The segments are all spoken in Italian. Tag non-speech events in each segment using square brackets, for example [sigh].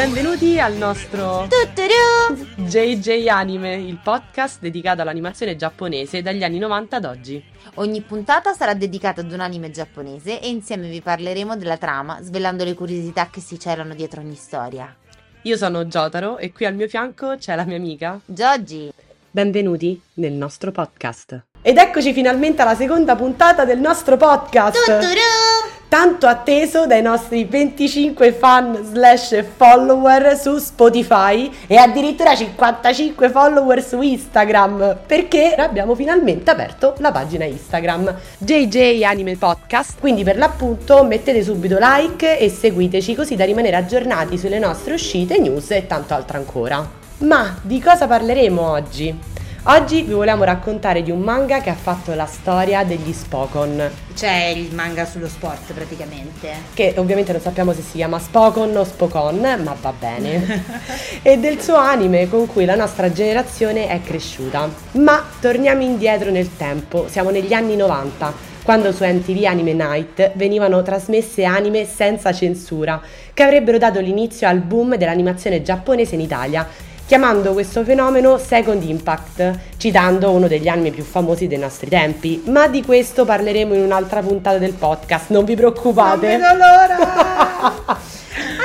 Benvenuti al nostro Tutturù! JJ Anime, il podcast dedicato all'animazione giapponese dagli anni 90 ad oggi. Ogni puntata sarà dedicata ad un anime giapponese e insieme vi parleremo della trama, svelando le curiosità che si celano dietro ogni storia. Io sono Jotaro e qui al mio fianco c'è la mia amica. Giogi! Benvenuti nel nostro podcast. Ed eccoci finalmente alla seconda puntata del nostro podcast. Tutturù! Tanto atteso dai nostri 25 fan slash follower su Spotify e addirittura 55 follower su Instagram perché abbiamo finalmente aperto la pagina Instagram JJ Anime Podcast quindi per l'appunto mettete subito like e seguiteci così da rimanere aggiornati sulle nostre uscite, news e tanto altro ancora ma di cosa parleremo oggi? Oggi vi vogliamo raccontare di un manga che ha fatto la storia degli Spokon. Cioè il manga sullo sport praticamente. Che ovviamente non sappiamo se si chiama Spokon o Spokon, ma va bene. [laughs] e del suo anime con cui la nostra generazione è cresciuta. Ma torniamo indietro nel tempo, siamo negli anni 90 quando su NTV Anime Night venivano trasmesse anime senza censura, che avrebbero dato l'inizio al boom dell'animazione giapponese in Italia chiamando questo fenomeno Second Impact, citando uno degli anime più famosi dei nostri tempi. Ma di questo parleremo in un'altra puntata del podcast, non vi preoccupate. Non vedo l'ora! [laughs]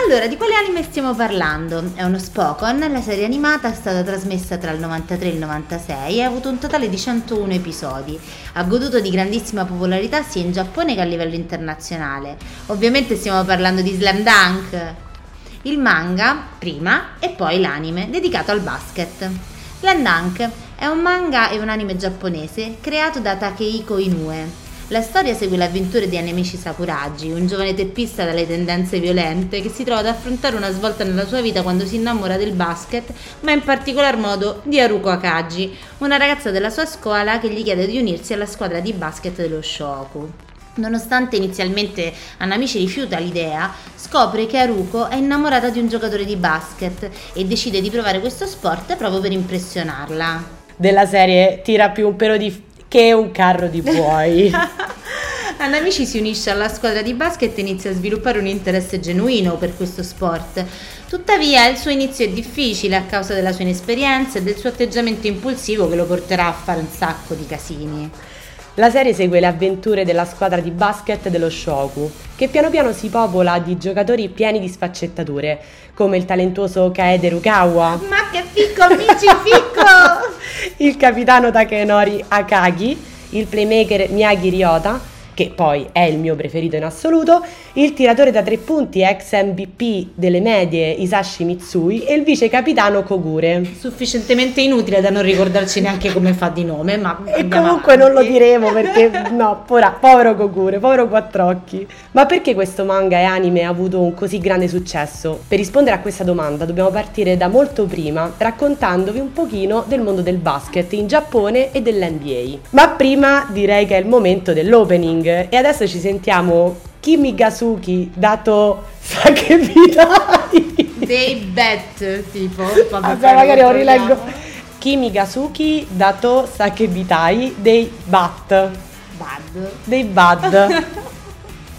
Allora, di quale anime stiamo parlando? È uno Spokon, la serie animata è stata trasmessa tra il 93 e il 96 e ha avuto un totale di 101 episodi. Ha goduto di grandissima popolarità sia in Giappone che a livello internazionale. Ovviamente stiamo parlando di Slam Dunk, il manga prima e poi l'anime dedicato al basket. Landunk è un manga e un anime giapponese creato da Takehiko Inoue. La storia segue le avventure di Anemichi Sakuragi, un giovane teppista dalle tendenze violente che si trova ad affrontare una svolta nella sua vita quando si innamora del basket, ma in particolar modo di Haruko Akagi, una ragazza della sua scuola che gli chiede di unirsi alla squadra di basket dello Shoku. Nonostante inizialmente Anamici rifiuta l'idea, scopre che Haruko è innamorata di un giocatore di basket e decide di provare questo sport proprio per impressionarla. Della serie tira più un pelo di che un carro di buoi. [laughs] Anamici si unisce alla squadra di basket e inizia a sviluppare un interesse genuino per questo sport. Tuttavia il suo inizio è difficile a causa della sua inesperienza e del suo atteggiamento impulsivo che lo porterà a fare un sacco di casini. La serie segue le avventure della squadra di basket dello Shoku, che piano piano si popola di giocatori pieni di sfaccettature, come il talentuoso Kaede Rukawa. Ma che ficco, amici, ficco! [laughs] il capitano Takenori Akagi, il playmaker Miyagi Ryota, che poi è il mio preferito in assoluto, il tiratore da tre punti ex MVP delle medie Isashi Mitsui e il vice capitano Kogure. Sufficientemente inutile da non ricordarci neanche come fa di nome, ma... E comunque avanti. non lo diremo perché, [laughs] no, pora, povero Kogure, povero Quattrocchi. Ma perché questo manga e anime ha avuto un così grande successo? Per rispondere a questa domanda dobbiamo partire da molto prima, raccontandovi un pochino del mondo del basket in Giappone e dell'NBA. Ma prima direi che è il momento dell'opening e adesso ci sentiamo Kimi Gasuki dato Sakebitai dei bet tipo [laughs] Vabbè, magari lo rileggo Kimi Gasuki dato Sakebitai dei Bat Bad dei Bad [laughs]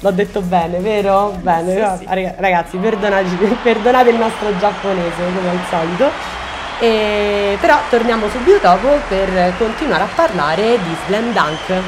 L'ho detto bene, vero? Bene, sì, sì. ragazzi, perdonate, [laughs] perdonate il nostro giapponese come al solito. E, però torniamo subito dopo per continuare a parlare di Slam Dunk.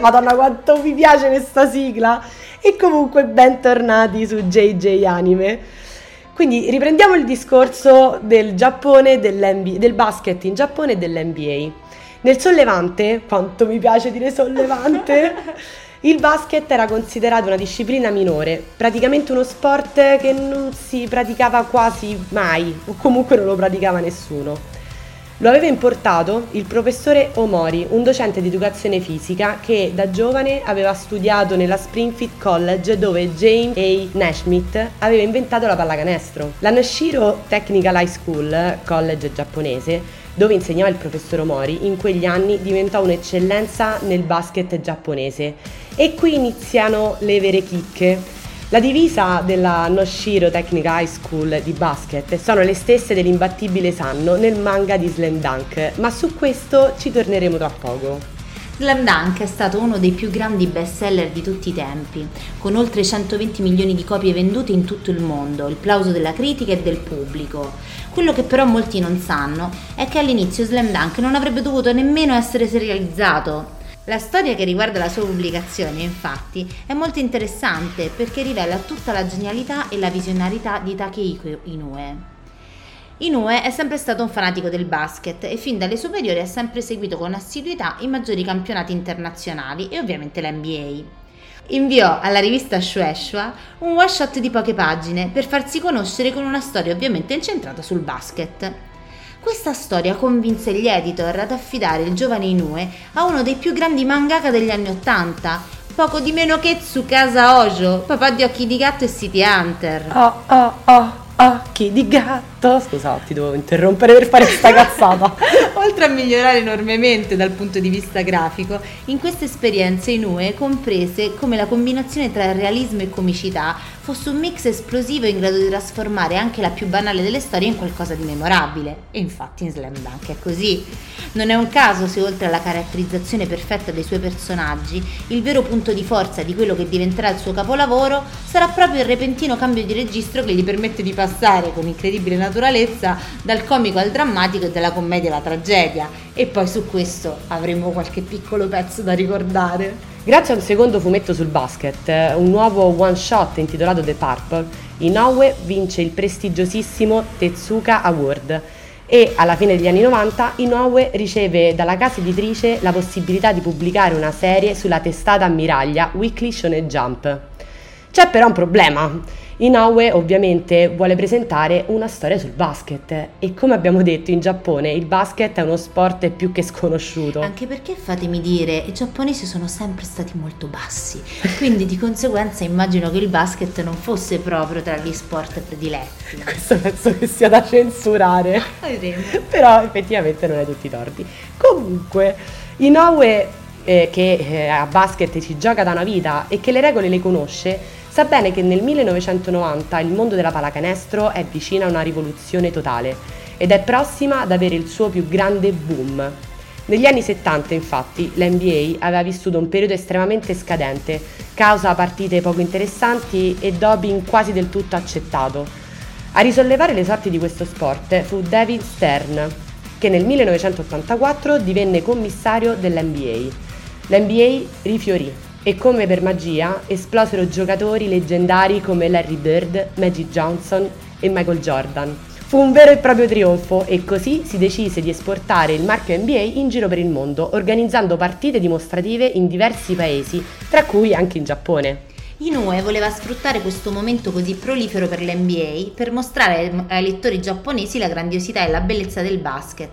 Madonna quanto mi piace questa sigla. E comunque bentornati su JJ Anime. Quindi riprendiamo il discorso del Giappone, del basket in Giappone e dell'NBA. Nel sollevante, quanto mi piace dire sollevante, [laughs] il basket era considerato una disciplina minore, praticamente uno sport che non si praticava quasi mai, o comunque non lo praticava nessuno. Lo aveva importato il professore Omori, un docente di educazione fisica che da giovane aveva studiato nella Springfield College dove James A. Naismith aveva inventato la pallacanestro. La Nashiro Technical High School, college giapponese, dove insegnava il professor Omori, in quegli anni diventò un'eccellenza nel basket giapponese. E qui iniziano le vere chicche la divisa della Noshiro Technical High School di basket sono le stesse dell'imbattibile Sanno nel manga di Slam Dunk, ma su questo ci torneremo tra poco. Slam Dunk è stato uno dei più grandi bestseller di tutti i tempi, con oltre 120 milioni di copie vendute in tutto il mondo, il plauso della critica e del pubblico. Quello che però molti non sanno è che all'inizio Slam Dunk non avrebbe dovuto nemmeno essere serializzato, la storia che riguarda la sua pubblicazione, infatti, è molto interessante perché rivela tutta la genialità e la visionarità di Takehiko Inoue. Inoue è sempre stato un fanatico del basket e fin dalle superiori ha sempre seguito con assiduità i maggiori campionati internazionali e ovviamente l'NBA. Inviò alla rivista Shueshua un one shot di poche pagine per farsi conoscere con una storia ovviamente incentrata sul basket. Questa storia convinse gli editor ad affidare il giovane Inoue a uno dei più grandi mangaka degli anni Ottanta, poco di meno che Tsukasa Ojo, papà di Occhi di Gatto e City Hunter. Oh, oh, oh occhi di gatto. Scusa, ti devo interrompere per fare questa cazzata. [laughs] Oltre a migliorare enormemente dal punto di vista grafico, in queste esperienze Inoue comprese come la combinazione tra realismo e comicità fosse un mix esplosivo in grado di trasformare anche la più banale delle storie in qualcosa di memorabile. E infatti in Slam Dunk è così. Non è un caso se oltre alla caratterizzazione perfetta dei suoi personaggi, il vero punto di forza di quello che diventerà il suo capolavoro sarà proprio il repentino cambio di registro che gli permette di passare con incredibile naturalezza dal comico al drammatico e dalla commedia alla tragedia. E poi su questo avremo qualche piccolo pezzo da ricordare. Grazie a un secondo fumetto sul basket, un nuovo one shot intitolato The Purple, Inoue vince il prestigiosissimo Tezuka Award e alla fine degli anni 90 Inoue riceve dalla casa editrice la possibilità di pubblicare una serie sulla testata ammiraglia Weekly Shonen Jump. C'è però un problema. Inoue ovviamente vuole presentare una storia sul basket e come abbiamo detto in Giappone il basket è uno sport più che sconosciuto. Anche perché fatemi dire, i giapponesi sono sempre stati molto bassi, quindi di conseguenza immagino che il basket non fosse proprio tra gli sport prediletti. [laughs] Questo penso che sia da censurare. [laughs] Però effettivamente non è tutti i torti. Comunque, Inoue eh, che eh, a basket ci gioca da una vita e che le regole le conosce Sa bene che nel 1990 il mondo della pallacanestro è vicino a una rivoluzione totale ed è prossima ad avere il suo più grande boom. Negli anni 70 infatti l'NBA aveva vissuto un periodo estremamente scadente, causa partite poco interessanti e doping quasi del tutto accettato. A risollevare le sorti di questo sport fu David Stern, che nel 1984 divenne commissario dell'NBA. L'NBA rifiorì e come per magia esplosero giocatori leggendari come Larry Bird, Magic Johnson e Michael Jordan. Fu un vero e proprio trionfo e così si decise di esportare il marchio NBA in giro per il mondo, organizzando partite dimostrative in diversi paesi, tra cui anche in Giappone. Inoue voleva sfruttare questo momento così prolifero per l'NBA per mostrare ai lettori giapponesi la grandiosità e la bellezza del basket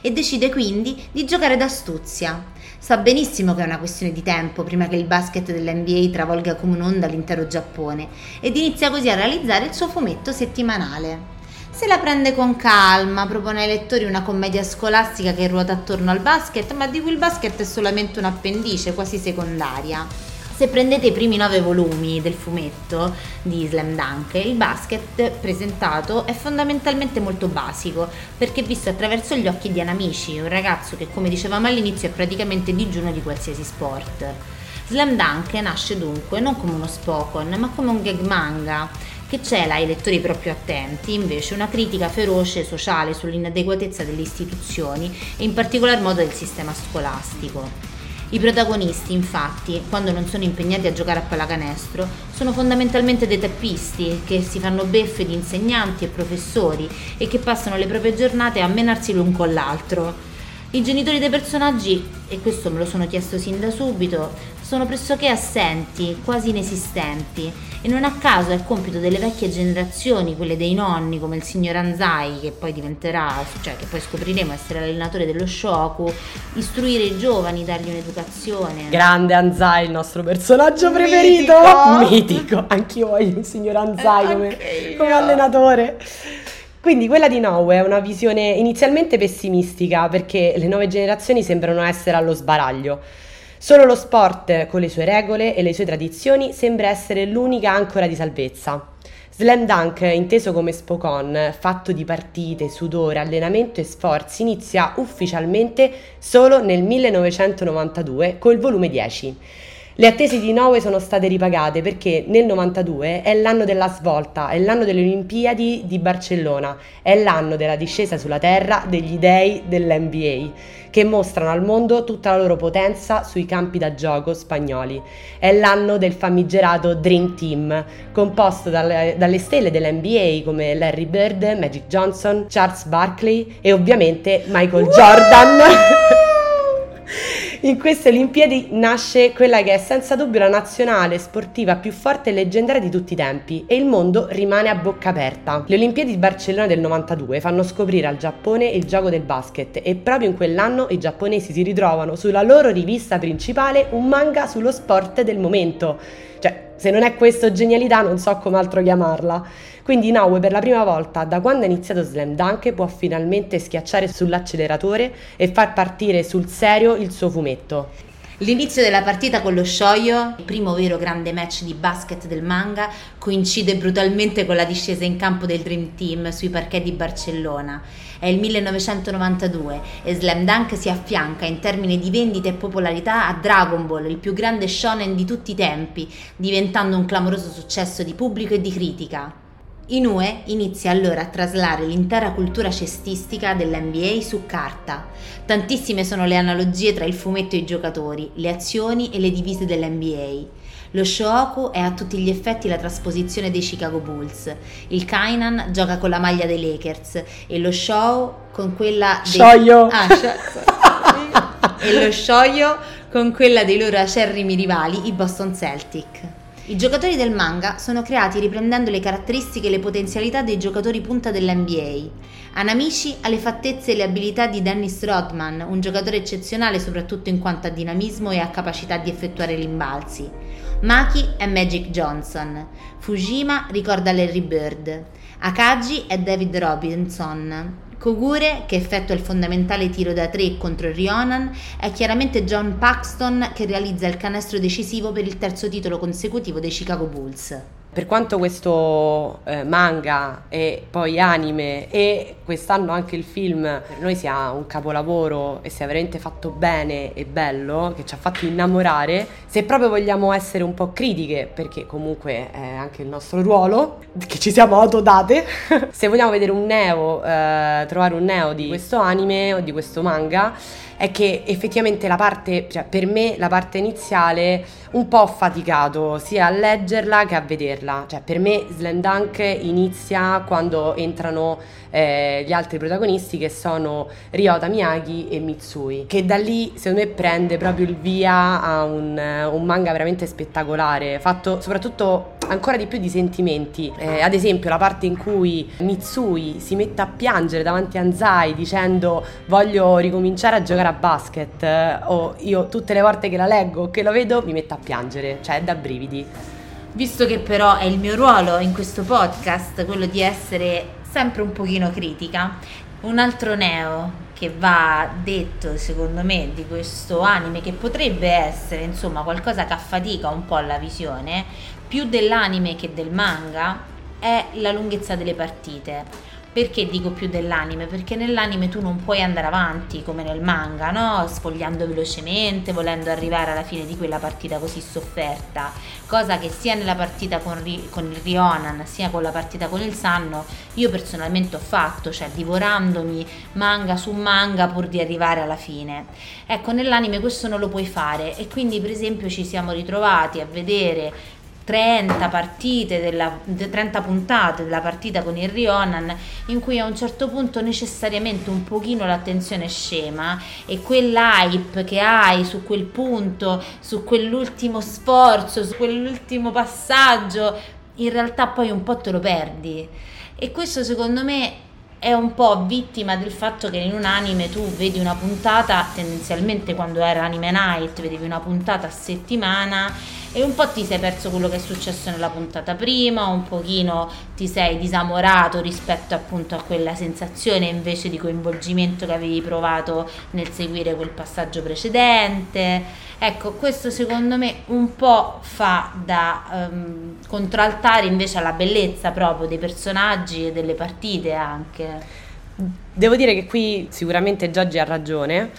e decide quindi di giocare d'astuzia. Sa benissimo che è una questione di tempo prima che il basket dell'NBA travolga come un'onda l'intero Giappone ed inizia così a realizzare il suo fumetto settimanale. Se la prende con calma, propone ai lettori una commedia scolastica che ruota attorno al basket, ma di cui il basket è solamente un'appendice quasi secondaria. Se prendete i primi nove volumi del fumetto di Slam Dunk, il basket presentato è fondamentalmente molto basico, perché visto attraverso gli occhi di Anamici, un ragazzo che come dicevamo all'inizio è praticamente digiuno di qualsiasi sport. Slam Dunk nasce dunque non come uno Spokon, ma come un gag manga che cela ai lettori più attenti invece una critica feroce sociale sull'inadeguatezza delle istituzioni e in particolar modo del sistema scolastico. I protagonisti, infatti, quando non sono impegnati a giocare a pallacanestro, sono fondamentalmente dei teppisti che si fanno beffe di insegnanti e professori e che passano le proprie giornate a menarsi l'un con l'altro. I genitori dei personaggi, e questo me lo sono chiesto sin da subito, sono pressoché assenti, quasi inesistenti, e non a caso è il compito delle vecchie generazioni, quelle dei nonni come il signor Anzai, che poi diventerà, cioè che poi scopriremo essere l'allenatore dello Shoku, istruire i giovani, dargli un'educazione. Grande Anzai, il nostro personaggio preferito. Mitico. Mitico, anch'io voglio il signor Anzai Eh, come, come allenatore. Quindi quella di Noe è una visione inizialmente pessimistica perché le nuove generazioni sembrano essere allo sbaraglio. Solo lo sport, con le sue regole e le sue tradizioni, sembra essere l'unica ancora di salvezza. Slam Dunk, inteso come Spokon, fatto di partite, sudore, allenamento e sforzi, inizia ufficialmente solo nel 1992 col volume 10. Le attese di Noe sono state ripagate perché nel 92 è l'anno della svolta, è l'anno delle Olimpiadi di Barcellona, è l'anno della discesa sulla terra degli dei dell'NBA che mostrano al mondo tutta la loro potenza sui campi da gioco spagnoli. È l'anno del famigerato Dream Team, composto dalle, dalle stelle dell'NBA come Larry Bird, Magic Johnson, Charles Barkley e ovviamente Michael Jordan. [laughs] [laughs] In queste Olimpiadi nasce quella che è senza dubbio la nazionale sportiva più forte e leggendaria di tutti i tempi e il mondo rimane a bocca aperta. Le Olimpiadi di Barcellona del 92 fanno scoprire al Giappone il gioco del basket e proprio in quell'anno i giapponesi si ritrovano sulla loro rivista principale un manga sullo sport del momento. Cioè, se non è questo genialità non so come altro chiamarla. Quindi Naue per la prima volta da quando è iniziato Slam Dunk può finalmente schiacciare sull'acceleratore e far partire sul serio il suo fumetto. L'inizio della partita con lo Shoyo, il primo vero grande match di basket del manga, coincide brutalmente con la discesa in campo del Dream Team sui parquet di Barcellona. È il 1992 e Slam Dunk si affianca in termini di vendita e popolarità a Dragon Ball, il più grande shonen di tutti i tempi, diventando un clamoroso successo di pubblico e di critica. Inoue inizia allora a traslare l'intera cultura cestistica dell'NBA su carta. Tantissime sono le analogie tra il fumetto e i giocatori, le azioni e le divise dell'NBA. Lo Shoku è a tutti gli effetti la trasposizione dei Chicago Bulls. Il Kainan gioca con la maglia dei Lakers e lo Show con quella dei Shoyo. Ah, Sho- e lo Shoyo con quella dei loro acerrimi rivali, i Boston Celtic. I giocatori del manga sono creati riprendendo le caratteristiche e le potenzialità dei giocatori punta dell'NBA. Anamici ha le fattezze e le abilità di Dennis Rodman, un giocatore eccezionale soprattutto in quanto a dinamismo e a capacità di effettuare rimbalzi. Maki è Magic Johnson. Fujima ricorda Larry Bird. Akagi è David Robinson. Kogure, che effettua il fondamentale tiro da 3 contro Rionan, è chiaramente John Paxton che realizza il canestro decisivo per il terzo titolo consecutivo dei Chicago Bulls. Per quanto questo eh, manga e poi anime e quest'anno anche il film per noi sia un capolavoro e sia veramente fatto bene e bello, che ci ha fatto innamorare, se proprio vogliamo essere un po' critiche, perché comunque è anche il nostro ruolo, che ci siamo autodate, [laughs] se vogliamo vedere un neo, eh, trovare un neo di questo anime o di questo manga, è che effettivamente la parte, cioè per me la parte iniziale un po' ho faticato sia a leggerla che a vederla, cioè per me Slam Dunk inizia quando entrano eh, gli altri protagonisti che sono Ryota Miyagi e Mitsui, che da lì secondo me prende proprio il via a un, un manga veramente spettacolare, fatto soprattutto ancora di più di sentimenti, Eh, ad esempio la parte in cui Mitsui si mette a piangere davanti a Anzai dicendo voglio ricominciare a giocare a basket eh, o io tutte le volte che la leggo o che lo vedo mi metto a piangere, cioè è da brividi. Visto che però è il mio ruolo in questo podcast, quello di essere sempre un pochino critica, un altro neo che va detto secondo me di questo anime che potrebbe essere insomma qualcosa che affatica un po' la visione, più dell'anime che del manga, è la lunghezza delle partite. Perché dico più dell'anime? Perché nell'anime tu non puoi andare avanti come nel manga, no? Sfogliando velocemente, volendo arrivare alla fine di quella partita così sofferta. Cosa che sia nella partita con, con il Rionan, sia con la partita con il Sanno, io personalmente ho fatto, cioè divorandomi manga su manga pur di arrivare alla fine. Ecco, nell'anime questo non lo puoi fare e quindi per esempio ci siamo ritrovati a vedere 30 partite, della, 30 puntate della partita con il Rionan in cui a un certo punto necessariamente un pochino l'attenzione scema e quell'hype che hai su quel punto, su quell'ultimo sforzo, su quell'ultimo passaggio, in realtà poi un po' te lo perdi. E questo secondo me è un po' vittima del fatto che in un anime tu vedi una puntata, tendenzialmente quando era Anime Night vedevi una puntata a settimana e un po' ti sei perso quello che è successo nella puntata prima, un pochino ti sei disamorato rispetto appunto a quella sensazione invece di coinvolgimento che avevi provato nel seguire quel passaggio precedente. Ecco, questo secondo me un po' fa da um, contraltare invece alla bellezza proprio dei personaggi e delle partite anche. Devo dire che qui sicuramente Giorgi ha ragione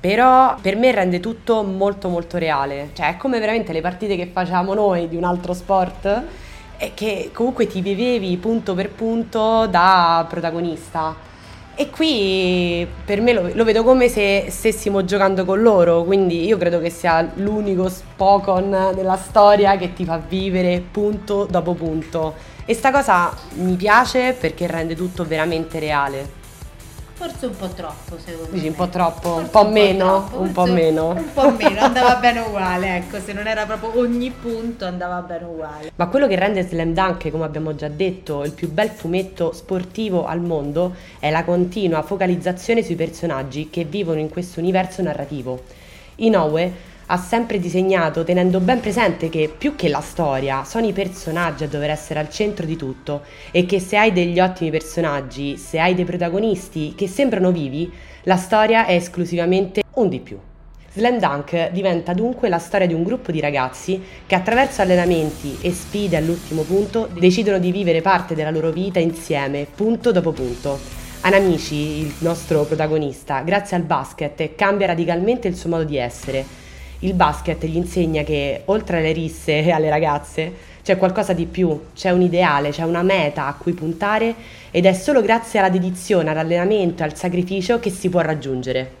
però per me rende tutto molto molto reale, cioè è come veramente le partite che facevamo noi di un altro sport e che comunque ti vivevi punto per punto da protagonista. E qui per me lo, lo, vedo come se stessimo giocando con loro, quindi io credo che sia l'unico Spokon della storia che ti fa vivere punto dopo punto. E sta cosa mi piace perché rende tutto veramente reale. Forse un po' troppo, secondo Dici me. un po' troppo, un po' meno, un po' meno. Un po' meno, andava [laughs] bene uguale, ecco, se non era proprio ogni punto andava bene uguale. Ma quello che rende Slam Dunk, come abbiamo già detto, il più bel fumetto sportivo al mondo è la continua focalizzazione sui personaggi che vivono in questo universo narrativo. Inoue ha sempre disegnato tenendo ben presente che più che la storia sono i personaggi a dover essere al centro di tutto e che se hai degli ottimi personaggi, se hai dei protagonisti che sembrano vivi, la storia è esclusivamente un di più. Slam Dunk diventa dunque la storia di un gruppo di ragazzi che attraverso allenamenti e sfide all'ultimo punto decidono di vivere parte della loro vita insieme, punto dopo punto. Anamici, il nostro protagonista, grazie al basket cambia radicalmente il suo modo di essere il basket gli insegna che oltre alle risse e alle ragazze c'è qualcosa di più, c'è un ideale, c'è una meta a cui puntare ed è solo grazie alla dedizione, all'allenamento e al sacrificio che si può raggiungere.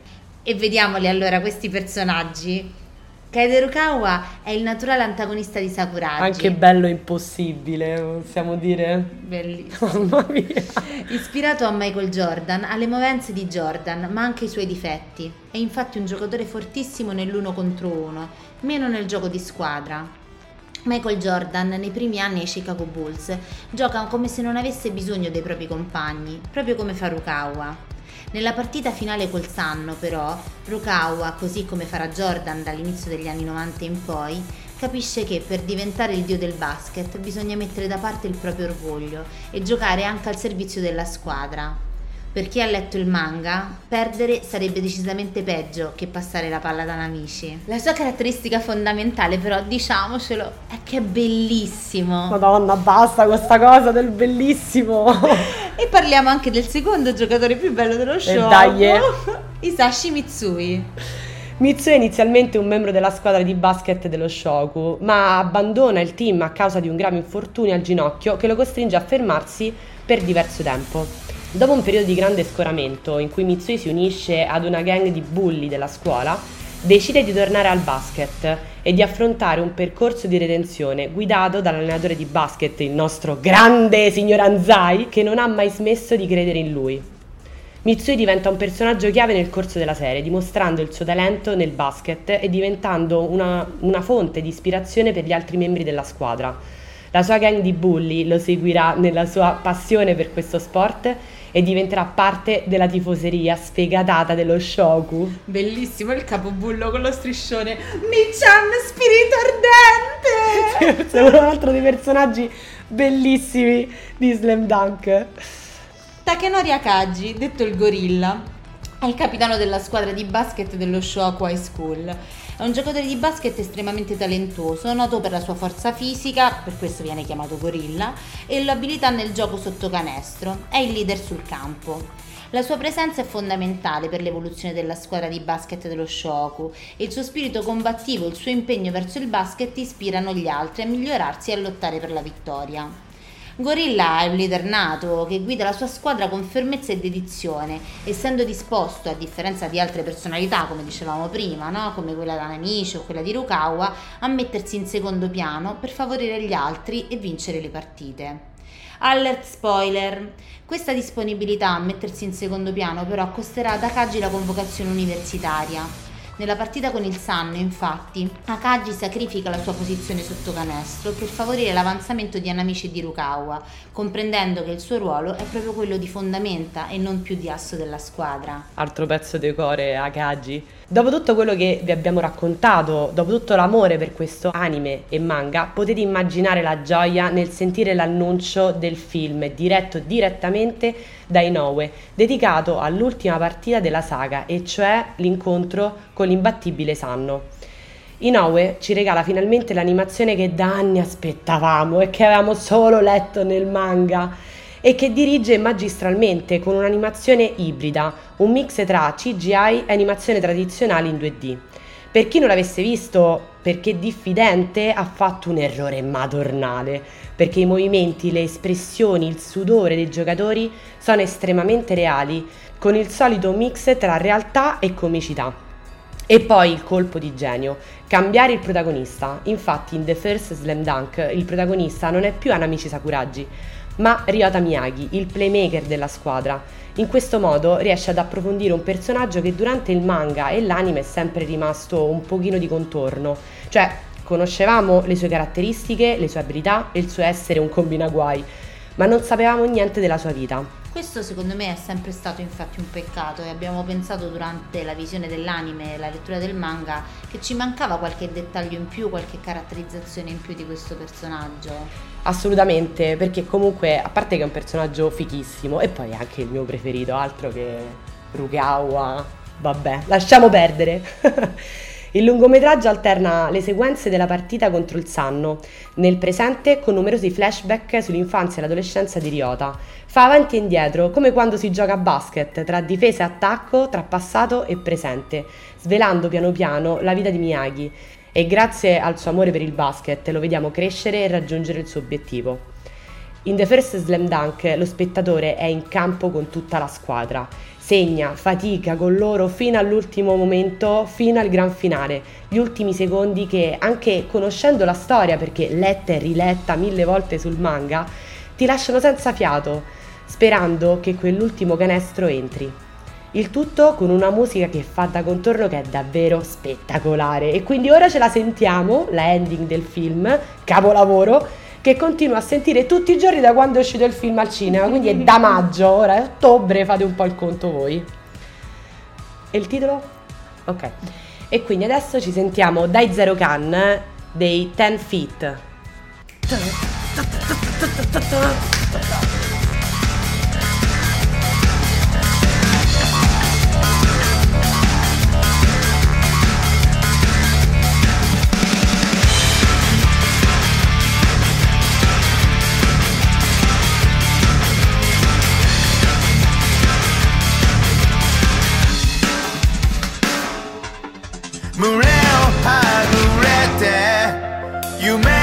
E vediamoli allora questi personaggi. Kaederukawa è il naturale antagonista di Sakuragi. Anche bello impossibile, possiamo dire. Bellissimo. [laughs] Mamma mia. Ispirato a Michael Jordan, ha le movenze di Jordan, ma anche i suoi difetti. È infatti un giocatore fortissimo nell'uno contro uno, meno nel gioco di squadra. Michael Jordan nei primi anni ai Chicago Bulls gioca come se non avesse bisogno dei propri compagni, proprio come Farukawa. Nella partita finale col Sanno, però, Rukawa, così come farà Jordan dall'inizio degli anni 90 in poi, capisce che per diventare il dio del basket bisogna mettere da parte il proprio orgoglio e giocare anche al servizio della squadra. Per chi ha letto il manga, perdere sarebbe decisamente peggio che passare la palla da Namici. La sua caratteristica fondamentale, però, diciamocelo, è che è bellissimo. Madonna, basta questa cosa del bellissimo. [laughs] e parliamo anche del secondo giocatore più bello dello show. Dai, eh. [laughs] Isashi Mitsui. Mitsui è inizialmente un membro della squadra di basket dello Shoku, ma abbandona il team a causa di un grave infortunio al ginocchio che lo costringe a fermarsi per diverso tempo. Dopo un periodo di grande scoramento in cui Mitsui si unisce ad una gang di bulli della scuola, decide di tornare al basket e di affrontare un percorso di redenzione guidato dall'allenatore di basket, il nostro grande signor Anzai, che non ha mai smesso di credere in lui. Mitsui diventa un personaggio chiave nel corso della serie, dimostrando il suo talento nel basket e diventando una, una fonte di ispirazione per gli altri membri della squadra. La sua gang di bulli lo seguirà nella sua passione per questo sport e diventerà parte della tifoseria sfegatata dello Shoku. Bellissimo il capobullo con lo striscione. Michan spirito ardente! [laughs] Sei un altro dei personaggi bellissimi di Slam Dunk. Takenori Akagi, detto il gorilla, è il capitano della squadra di basket dello Shoku High School. È un giocatore di basket estremamente talentuoso, noto per la sua forza fisica, per questo viene chiamato gorilla, e l'abilità nel gioco sotto canestro. È il leader sul campo. La sua presenza è fondamentale per l'evoluzione della squadra di basket dello Shoku e il suo spirito combattivo e il suo impegno verso il basket ispirano gli altri a migliorarsi e a lottare per la vittoria. Gorilla è un leader nato che guida la sua squadra con fermezza e dedizione, essendo disposto, a differenza di altre personalità, come dicevamo prima, no? come quella da Namichi o quella di Rukawa, a mettersi in secondo piano per favorire gli altri e vincere le partite. Alert spoiler! Questa disponibilità a mettersi in secondo piano però costerà ad Akagi la convocazione universitaria. Nella partita con il Sanno, infatti, Akagi sacrifica la sua posizione sotto canestro per favorire l'avanzamento di Anamici e di Rukawa, comprendendo che il suo ruolo è proprio quello di fondamenta e non più di asso della squadra. Altro pezzo di core, Akagi. Dopo tutto quello che vi abbiamo raccontato, dopo tutto l'amore per questo anime e manga, potete immaginare la gioia nel sentire l'annuncio del film diretto direttamente da Inoue, dedicato all'ultima partita della saga, e cioè l'incontro con l'imbattibile Sanno. Inoue ci regala finalmente l'animazione che da anni aspettavamo e che avevamo solo letto nel manga e che dirige magistralmente con un'animazione ibrida, un mix tra CGI e animazione tradizionale in 2D. Per chi non l'avesse visto, perché diffidente, ha fatto un errore madornale, perché i movimenti, le espressioni, il sudore dei giocatori sono estremamente reali, con il solito mix tra realtà e comicità. E poi il colpo di genio, cambiare il protagonista. Infatti in The First Slam Dunk il protagonista non è più Anamichi Sakuragi, ma Ryota Miyagi, il playmaker della squadra. In questo modo riesce ad approfondire un personaggio che durante il manga e l'anime è sempre rimasto un pochino di contorno, cioè conoscevamo le sue caratteristiche, le sue abilità e il suo essere un combinaguai, ma non sapevamo niente della sua vita. Questo secondo me è sempre stato infatti un peccato e abbiamo pensato durante la visione dell'anime e la lettura del manga che ci mancava qualche dettaglio in più, qualche caratterizzazione in più di questo personaggio. Assolutamente, perché comunque a parte che è un personaggio fichissimo e poi è anche il mio preferito, altro che Rukawa, vabbè, lasciamo perdere. [laughs] Il lungometraggio alterna le sequenze della partita contro il Sanno, nel presente con numerosi flashback sull'infanzia e l'adolescenza di Ryota. Fa avanti e indietro, come quando si gioca a basket, tra difesa e attacco, tra passato e presente, svelando piano piano la vita di Miyagi. E grazie al suo amore per il basket lo vediamo crescere e raggiungere il suo obiettivo. In The First Slam Dunk lo spettatore è in campo con tutta la squadra segna, fatica con loro fino all'ultimo momento, fino al gran finale, gli ultimi secondi che anche conoscendo la storia, perché letta e riletta mille volte sul manga, ti lasciano senza fiato, sperando che quell'ultimo canestro entri. Il tutto con una musica che fa da contorno che è davvero spettacolare e quindi ora ce la sentiamo, la ending del film, capolavoro, che continuo a sentire tutti i giorni da quando è uscito il film al cinema, quindi è da maggio, ora è ottobre, fate un po' il conto voi. E il titolo? Ok. E quindi adesso ci sentiamo dai Zero Can dei 10 Feet. You may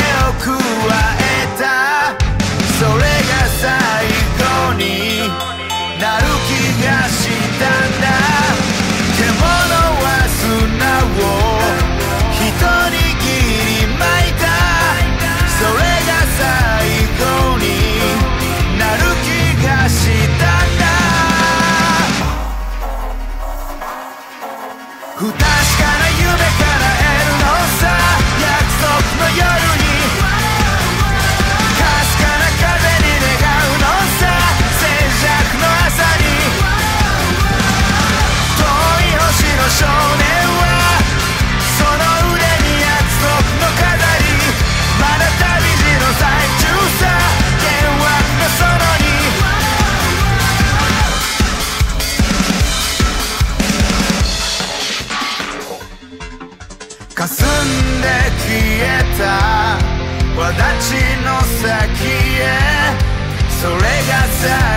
sad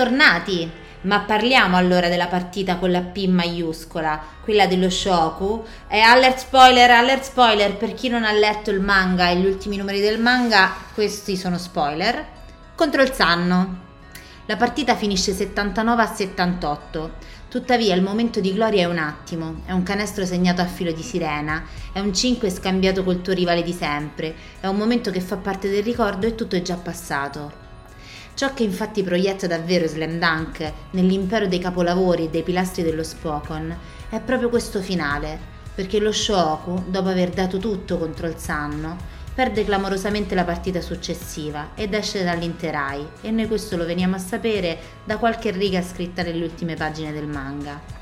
Ed eccoci tornati. Ma parliamo allora della partita con la P maiuscola, quella dello Shoku. E alert spoiler, alert spoiler, per chi non ha letto il manga e gli ultimi numeri del manga, questi sono spoiler. Contro il Sanno. La partita finisce 79 a 78. Tuttavia il momento di gloria è un attimo, è un canestro segnato a filo di sirena, è un 5 scambiato col tuo rivale di sempre, è un momento che fa parte del ricordo e tutto è già passato. Ciò che infatti proietta davvero Slam Dunk nell'impero dei capolavori e dei pilastri dello Spokon è proprio questo finale, perché lo Shoku, dopo aver dato tutto contro il Sanno, perde clamorosamente la partita successiva ed esce dall'Interai e noi questo lo veniamo a sapere da qualche riga scritta nelle ultime pagine del manga.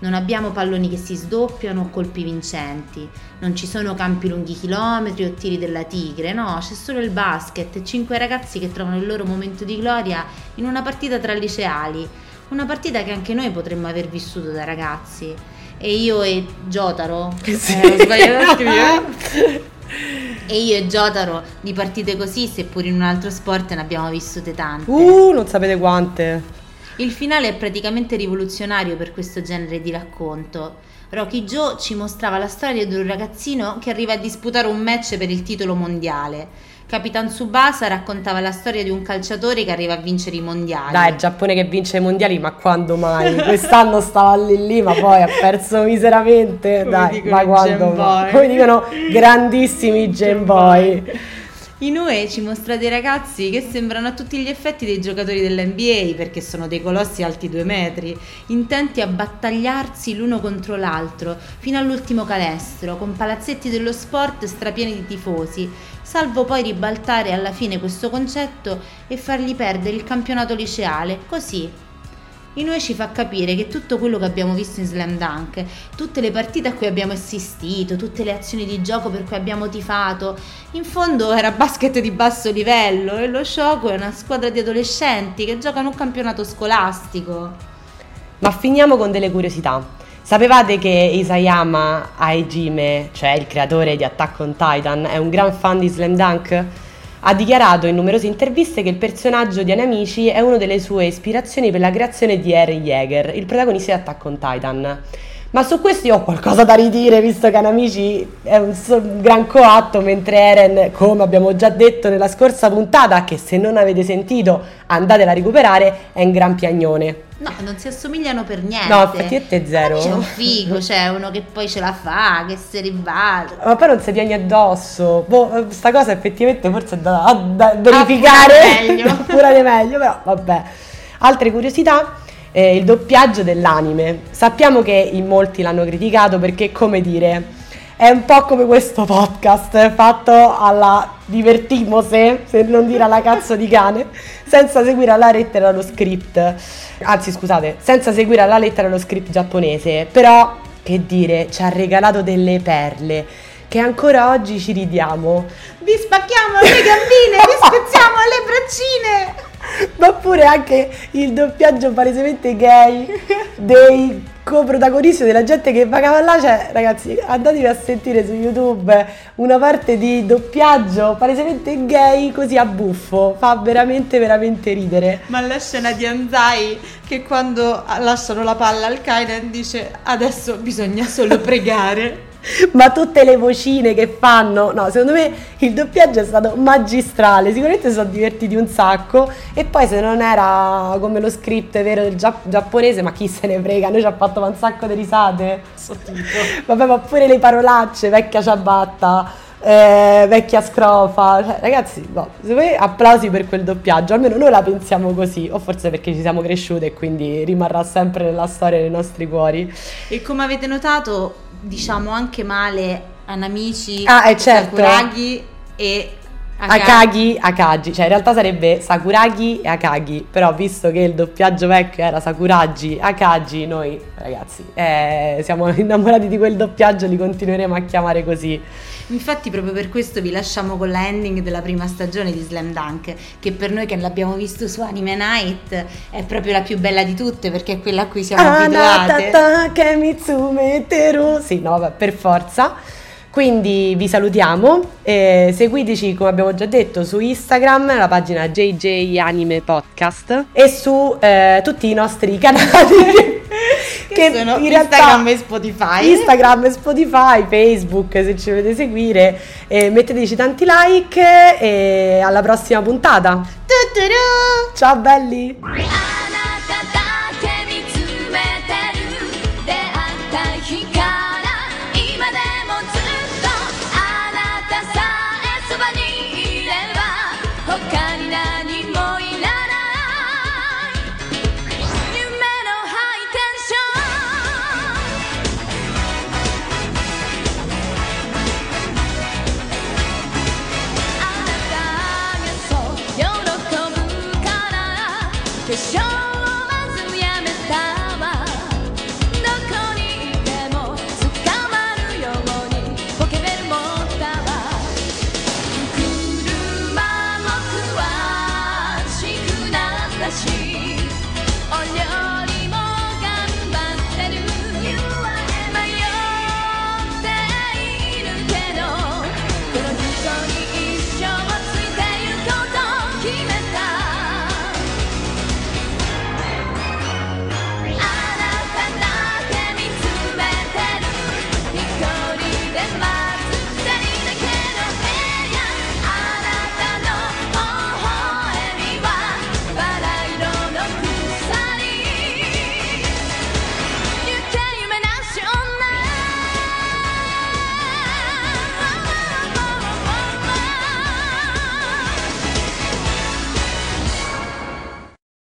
Non abbiamo palloni che si sdoppiano o colpi vincenti, non ci sono campi lunghi chilometri o tiri della tigre, no, c'è solo il basket e cinque ragazzi che trovano il loro momento di gloria in una partita tra liceali, una partita che anche noi potremmo aver vissuto da ragazzi. E io e Giotaro, [laughs] Sì. eh, ho sbagliato a scrivere. [laughs] E io e Giotaro di partite così, seppur in un altro sport, ne abbiamo vissute tante. Uh, non sapete quante. Il finale è praticamente rivoluzionario per questo genere di racconto. Rocky Joe ci mostrava la storia di un ragazzino che arriva a disputare un match per il titolo mondiale. Capitan Tsubasa raccontava la storia di un calciatore che arriva a vincere i mondiali. Dai, il Giappone che vince i mondiali, ma quando mai? Quest'anno stava lì lì, ma poi ha perso miseramente. Come Dai, ma quando mai? Come dicono grandissimi Gen Boy. Inoue ci mostra dei ragazzi che sembrano a tutti gli effetti dei giocatori dell'NBA perché sono dei colossi alti due metri, intenti a battagliarsi l'uno contro l'altro fino all'ultimo canestro, con palazzetti dello sport strapieni di tifosi, salvo poi ribaltare alla fine questo concetto e fargli perdere il campionato liceale, così. Inoue ci fa capire che tutto quello che abbiamo visto in Slam Dunk, tutte le partite a cui abbiamo assistito, tutte le azioni di gioco per cui abbiamo tifato, in fondo era basket di basso livello e lo Shoku è una squadra di adolescenti che giocano un campionato scolastico. Ma finiamo con delle curiosità. Sapevate che Isayama Aijime, cioè il creatore di Attack on Titan, è un gran fan di Slam Dunk? Ha dichiarato in numerose interviste che il personaggio di Anamici è una delle sue ispirazioni per la creazione di Eren Yeager, il protagonista di Attack on Titan. Ma su questo io ho qualcosa da ridire, visto che Anamici è un, gran coatto, mentre Eren, come abbiamo già detto nella scorsa puntata, che se non avete sentito andatela a recuperare, è un gran piagnone. No, non si assomigliano per niente. No, effettivamente è zero. C'è un figo, c'è uno che poi ce la fa, che si ribalta. Ma poi non si piagne addosso. Boh, sta cosa effettivamente forse è da, da verificare. Appurare meglio. [laughs] Appurare meglio, però vabbè. Altre curiosità. Eh, il doppiaggio dell'anime. Sappiamo che in molti l'hanno criticato perché, come dire, è un po' come questo podcast fatto alla divertimose, se non dire alla cazzo di cane, senza seguire alla lettera lo script. Anzi, scusate, senza seguire alla lettera lo script giapponese. Però che dire, ci ha regalato delle perle che ancora oggi ci ridiamo. Vi spacchiamo le gambine, vi spezziamo le braccine. Ma pure anche il doppiaggio palesemente gay dei coprotagonisti della gente che vagava là, cioè ragazzi andatevi a sentire su YouTube una parte di doppiaggio palesemente gay così a buffo, fa veramente veramente ridere. Ma la scena di Anzai che quando lasciano la palla al Kainen dice adesso bisogna solo pregare. Ma tutte le vocine che fanno, no, secondo me il doppiaggio è stato magistrale, sicuramente si sono divertiti un sacco e poi se non era come lo script vero del gia- giapponese, ma chi se ne frega, noi ci ha fatto un sacco di risate. Vabbè, ma pure le parolacce, vecchia ciabatta. Eh, vecchia scrofa, cioè, ragazzi, boh, secondo me applausi per quel doppiaggio. Almeno noi la pensiamo così, o forse perché ci siamo cresciute e quindi rimarrà sempre nella storia nei nostri cuori. E come avete notato, diciamo anche male a Namichi, Ah, eh, certo. Sakuragi e Akagi, Akagi, cioè in realtà sarebbe Sakuragi e Akagi, però visto che il doppiaggio vecchio era Sakuragi, Akagi, noi ragazzi eh, siamo [laughs] innamorati di quel doppiaggio, li continueremo a chiamare così. Infatti proprio per questo vi lasciamo con la ending della prima stagione di Slam Dunk, che per noi che l'abbiamo visto su Anime Night è proprio la più bella di tutte perché è quella a cui siamo abituate. Anatata Kemitsume Teru. Sì, no, per forza. Quindi vi salutiamo, eh, seguiteci come abbiamo già detto su Instagram, la pagina JJ Anime Podcast e su eh, tutti i nostri canali [laughs] Che sono Instagram e Spotify. Instagram e Spotify, Facebook se ci volete seguire, eh, metteteci tanti like e alla prossima puntata. Tuturu! Ciao belli! to show